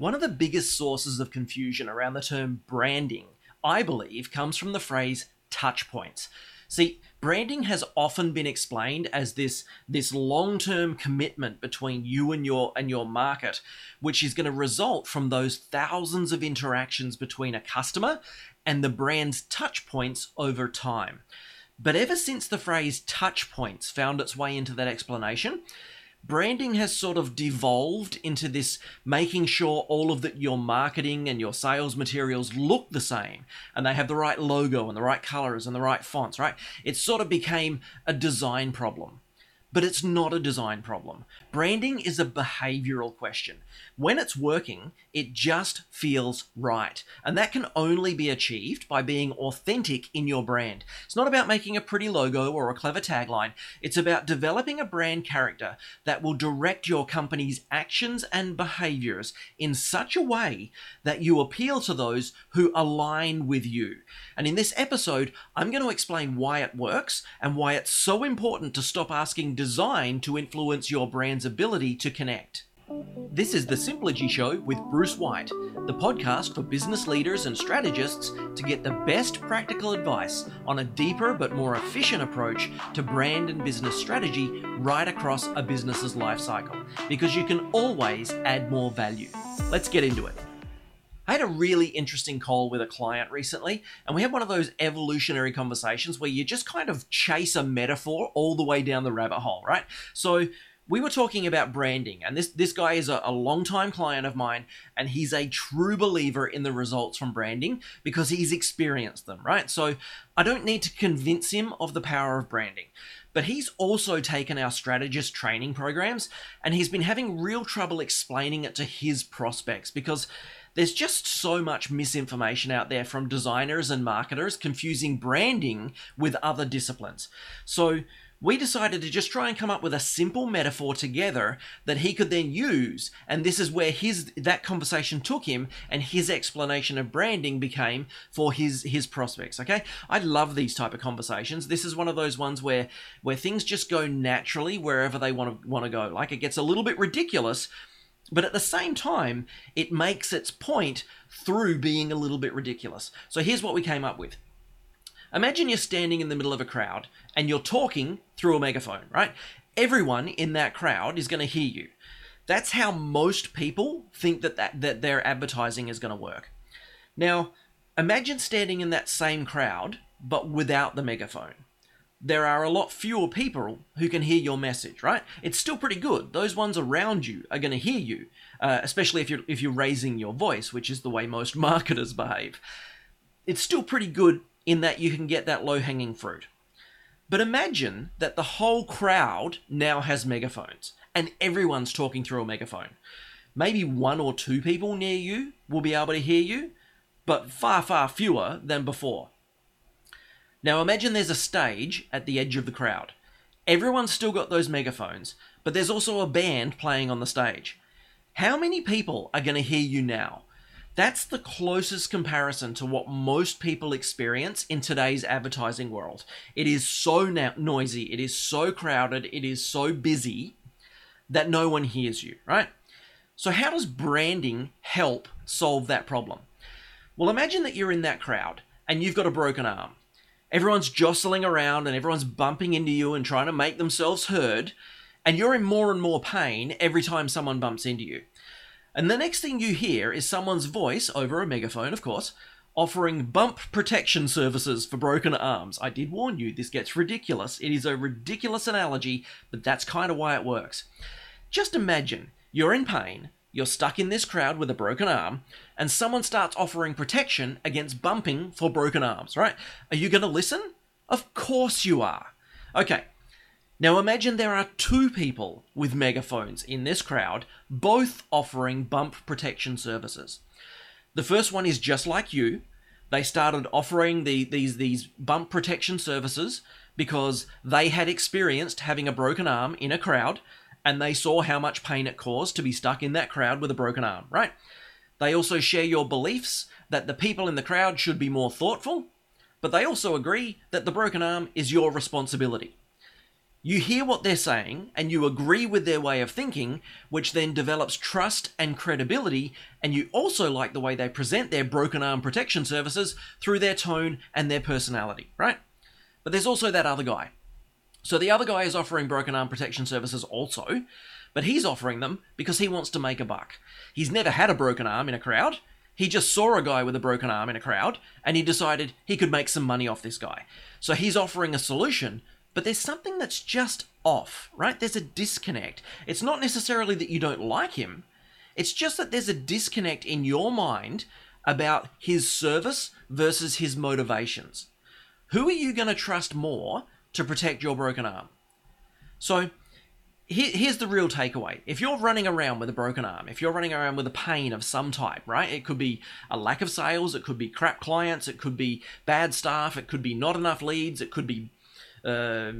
One of the biggest sources of confusion around the term branding, I believe, comes from the phrase touch points. See, branding has often been explained as this this long-term commitment between you and your and your market, which is going to result from those thousands of interactions between a customer and the brand's touch points over time. But ever since the phrase touch points found its way into that explanation, branding has sort of devolved into this making sure all of the, your marketing and your sales materials look the same and they have the right logo and the right colors and the right fonts, right? It sort of became a design problem. But it's not a design problem. Branding is a behavioral question. When it's working, it just feels right. And that can only be achieved by being authentic in your brand. It's not about making a pretty logo or a clever tagline, it's about developing a brand character that will direct your company's actions and behaviors in such a way that you appeal to those who align with you. And in this episode, I'm going to explain why it works and why it's so important to stop asking design to influence your brand's ability to connect. This is The Simplogy Show with Bruce White, the podcast for business leaders and strategists to get the best practical advice on a deeper but more efficient approach to brand and business strategy right across a business's life cycle, because you can always add more value. Let's get into it. I had a really interesting call with a client recently, and we had one of those evolutionary conversations where you just kind of chase a metaphor all the way down the rabbit hole, right? So we were talking about branding, and this this guy is a, a long-time client of mine, and he's a true believer in the results from branding because he's experienced them, right? So I don't need to convince him of the power of branding. But he's also taken our strategist training programs and he's been having real trouble explaining it to his prospects because there's just so much misinformation out there from designers and marketers confusing branding with other disciplines. So we decided to just try and come up with a simple metaphor together that he could then use. And this is where his that conversation took him and his explanation of branding became for his his prospects okay? I love these type of conversations. This is one of those ones where where things just go naturally wherever they want to want to go. Like it gets a little bit ridiculous but at the same time it makes its point through being a little bit ridiculous. So here's what we came up with Imagine you're standing in the middle of a crowd and you're talking through a megaphone, right? Everyone in that crowd is going to hear you. That's how most people think that, that, that their advertising is going to work. Now, imagine standing in that same crowd, but without the megaphone. There are a lot fewer people who can hear your message, right? It's still pretty good. Those ones around you are going to hear you, uh, especially if you're if you're raising your voice, which is the way most marketers behave. It's still pretty good in that you can get that low hanging fruit. But imagine that the whole crowd now has megaphones and everyone's talking through a megaphone. Maybe one or two people near you will be able to hear you, but far, far fewer than before. Now imagine there's a stage at the edge of the crowd. Everyone's still got those megaphones, but there's also a band playing on the stage. How many people are going to hear you now? That's the closest comparison to what most people experience in today's advertising world. It is so na- noisy, it is so crowded, it is so busy that no one hears you, right? So, how does branding help solve that problem? Well, imagine that you're in that crowd and you've got a broken arm. Everyone's jostling around and everyone's bumping into you and trying to make themselves heard, and you're in more and more pain every time someone bumps into you. And the next thing you hear is someone's voice, over a megaphone, of course, offering bump protection services for broken arms. I did warn you, this gets ridiculous. It is a ridiculous analogy, but that's kind of why it works. Just imagine you're in pain, you're stuck in this crowd with a broken arm, and someone starts offering protection against bumping for broken arms, right? Are you going to listen? Of course you are. Okay, now imagine there are two people with megaphones in this crowd, both offering bump protection services. The first one is just like you. They started offering the, these these bump protection services because they had experienced having a broken arm in a crowd and they saw how much pain it caused to be stuck in that crowd with a broken arm, right? They also share your beliefs that the people in the crowd should be more thoughtful, but they also agree that the broken arm is your responsibility. You hear what they're saying and you agree with their way of thinking, which then develops trust and credibility, and you also like the way they present their broken arm protection services through their tone and their personality, right? But there's also that other guy. So the other guy is offering broken arm protection services also, but he's offering them because he wants to make a buck. He's never had a broken arm in a crowd. He just saw a guy with a broken arm in a crowd and he decided he could make some money off this guy. So he's offering a solution but there's something that's just off, right? There's a disconnect. It's not necessarily that you don't like him, it's just that there's a disconnect in your mind about his service versus his motivations. Who are you going to trust more to protect your broken arm? So, here's the real takeaway. If you're running around with a broken arm, if you're running around with a pain of some type, right? It could be a lack of sales, it could be crap clients, it could be bad staff, it could be not enough leads, it could be uh,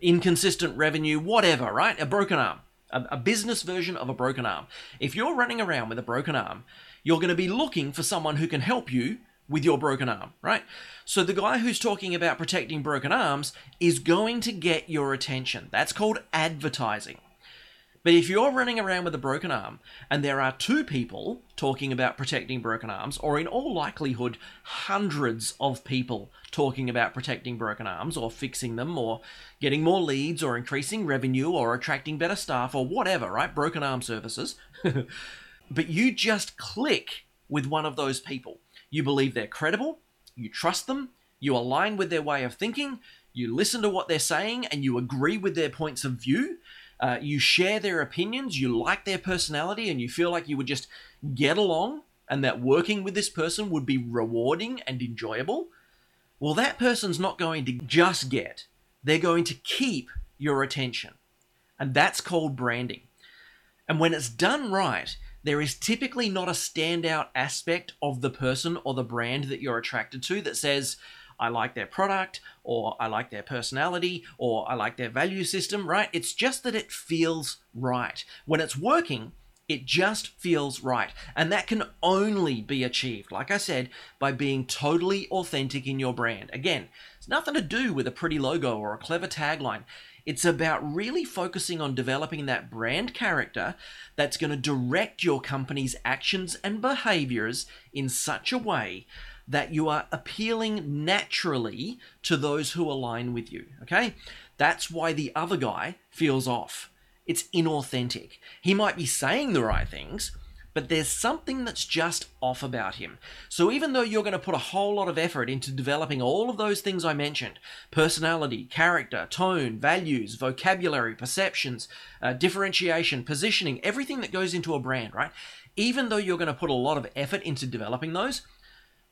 inconsistent revenue, whatever, right? A broken arm, a, a business version of a broken arm. If you're running around with a broken arm, you're going to be looking for someone who can help you with your broken arm, right? So the guy who's talking about protecting broken arms is going to get your attention. That's called advertising. But if you're running around with a broken arm and there are two people talking about protecting broken arms, or in all likelihood, hundreds of people talking about protecting broken arms or fixing them or getting more leads or increasing revenue or attracting better staff or whatever, right? Broken arm services. but you just click with one of those people. You believe they're credible, you trust them, you align with their way of thinking, you listen to what they're saying, and you agree with their points of view uh, you share their opinions, you like their personality, and you feel like you would just get along and that working with this person would be rewarding and enjoyable, well, that person's not going to just get, they're going to keep your attention. And that's called branding. And when it's done right, there is typically not a standout aspect of the person or the brand that you're attracted to that says, I like their product, or I like their personality, or I like their value system, right? It's just that it feels right. When it's working, it just feels right. And that can only be achieved, like I said, by being totally authentic in your brand. Again, it's nothing to do with a pretty logo or a clever tagline. It's about really focusing on developing that brand character that's going to direct your company's actions and behaviors in such a way that you are appealing naturally to those who align with you. Okay? That's why the other guy feels off. It's inauthentic. He might be saying the right things, but there's something that's just off about him. So even though you're going to put a whole lot of effort into developing all of those things I mentioned personality, character, tone, values, vocabulary, perceptions, uh, differentiation, positioning, everything that goes into a brand, right? Even though you're going to put a lot of effort into developing those,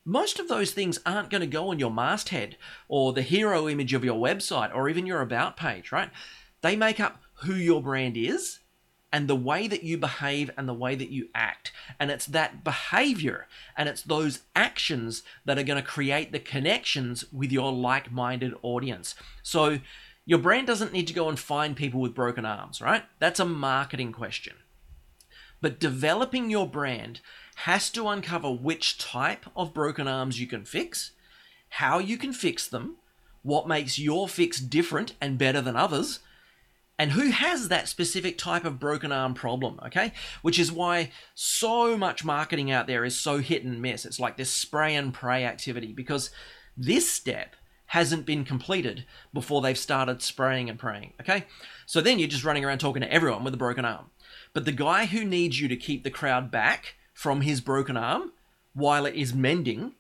most of those things aren't going to go on your masthead or the hero image of your website or even your about page, right? They make up who your brand is and the way that you behave and the way that you act. And it's that behavior and it's those actions that are going to create the connections with your like minded audience. So your brand doesn't need to go and find people with broken arms, right? That's a marketing question. But developing your brand has to uncover which type of broken arms you can fix, how you can fix them, what makes your fix different and better than others, and who has that specific type of broken arm problem, okay? Which is why so much marketing out there is so hit and miss. It's like this spray and pray activity because this step hasn't been completed before they've started spraying and praying, okay? So then you're just running around talking to everyone with a broken arm. But the guy who needs you to keep the crowd back from his broken arm while it is mending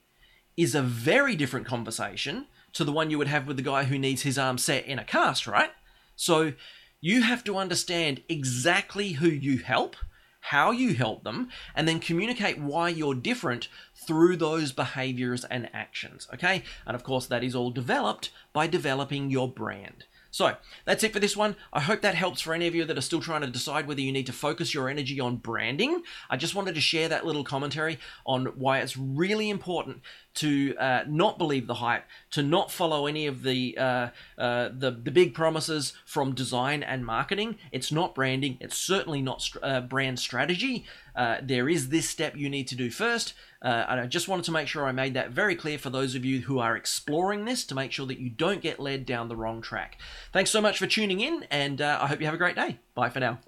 is a very different conversation to the one you would have with the guy who needs his arm set in a cast, right? So you have to understand exactly who you help, how you help them, and then communicate why you're different through those behaviors and actions, okay? And of course, that is all developed by developing your brand. So that's it for this one. I hope that helps for any of you that are still trying to decide whether you need to focus your energy on branding. I just wanted to share that little commentary on why it's really important to uh, not believe the hype, to not follow any of the, uh, uh, the the big promises from design and marketing. It's not branding. It's certainly not uh, brand strategy. Uh, there is this step you need to do first. Uh, and I just wanted to make sure I made that very clear for those of you who are exploring this to make sure that you don't get led down the wrong track. Thanks so much for tuning in, and I hope you have a great day. Bye for now.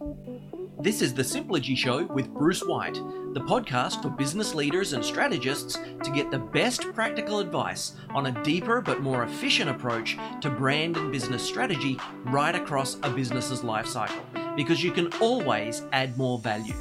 This is the Simplogy Show with Bruce White, the podcast for business leaders and strategists to get the best practical advice on a deeper but more efficient approach to brand and business strategy right across a business's life cycle, because you can always add more value.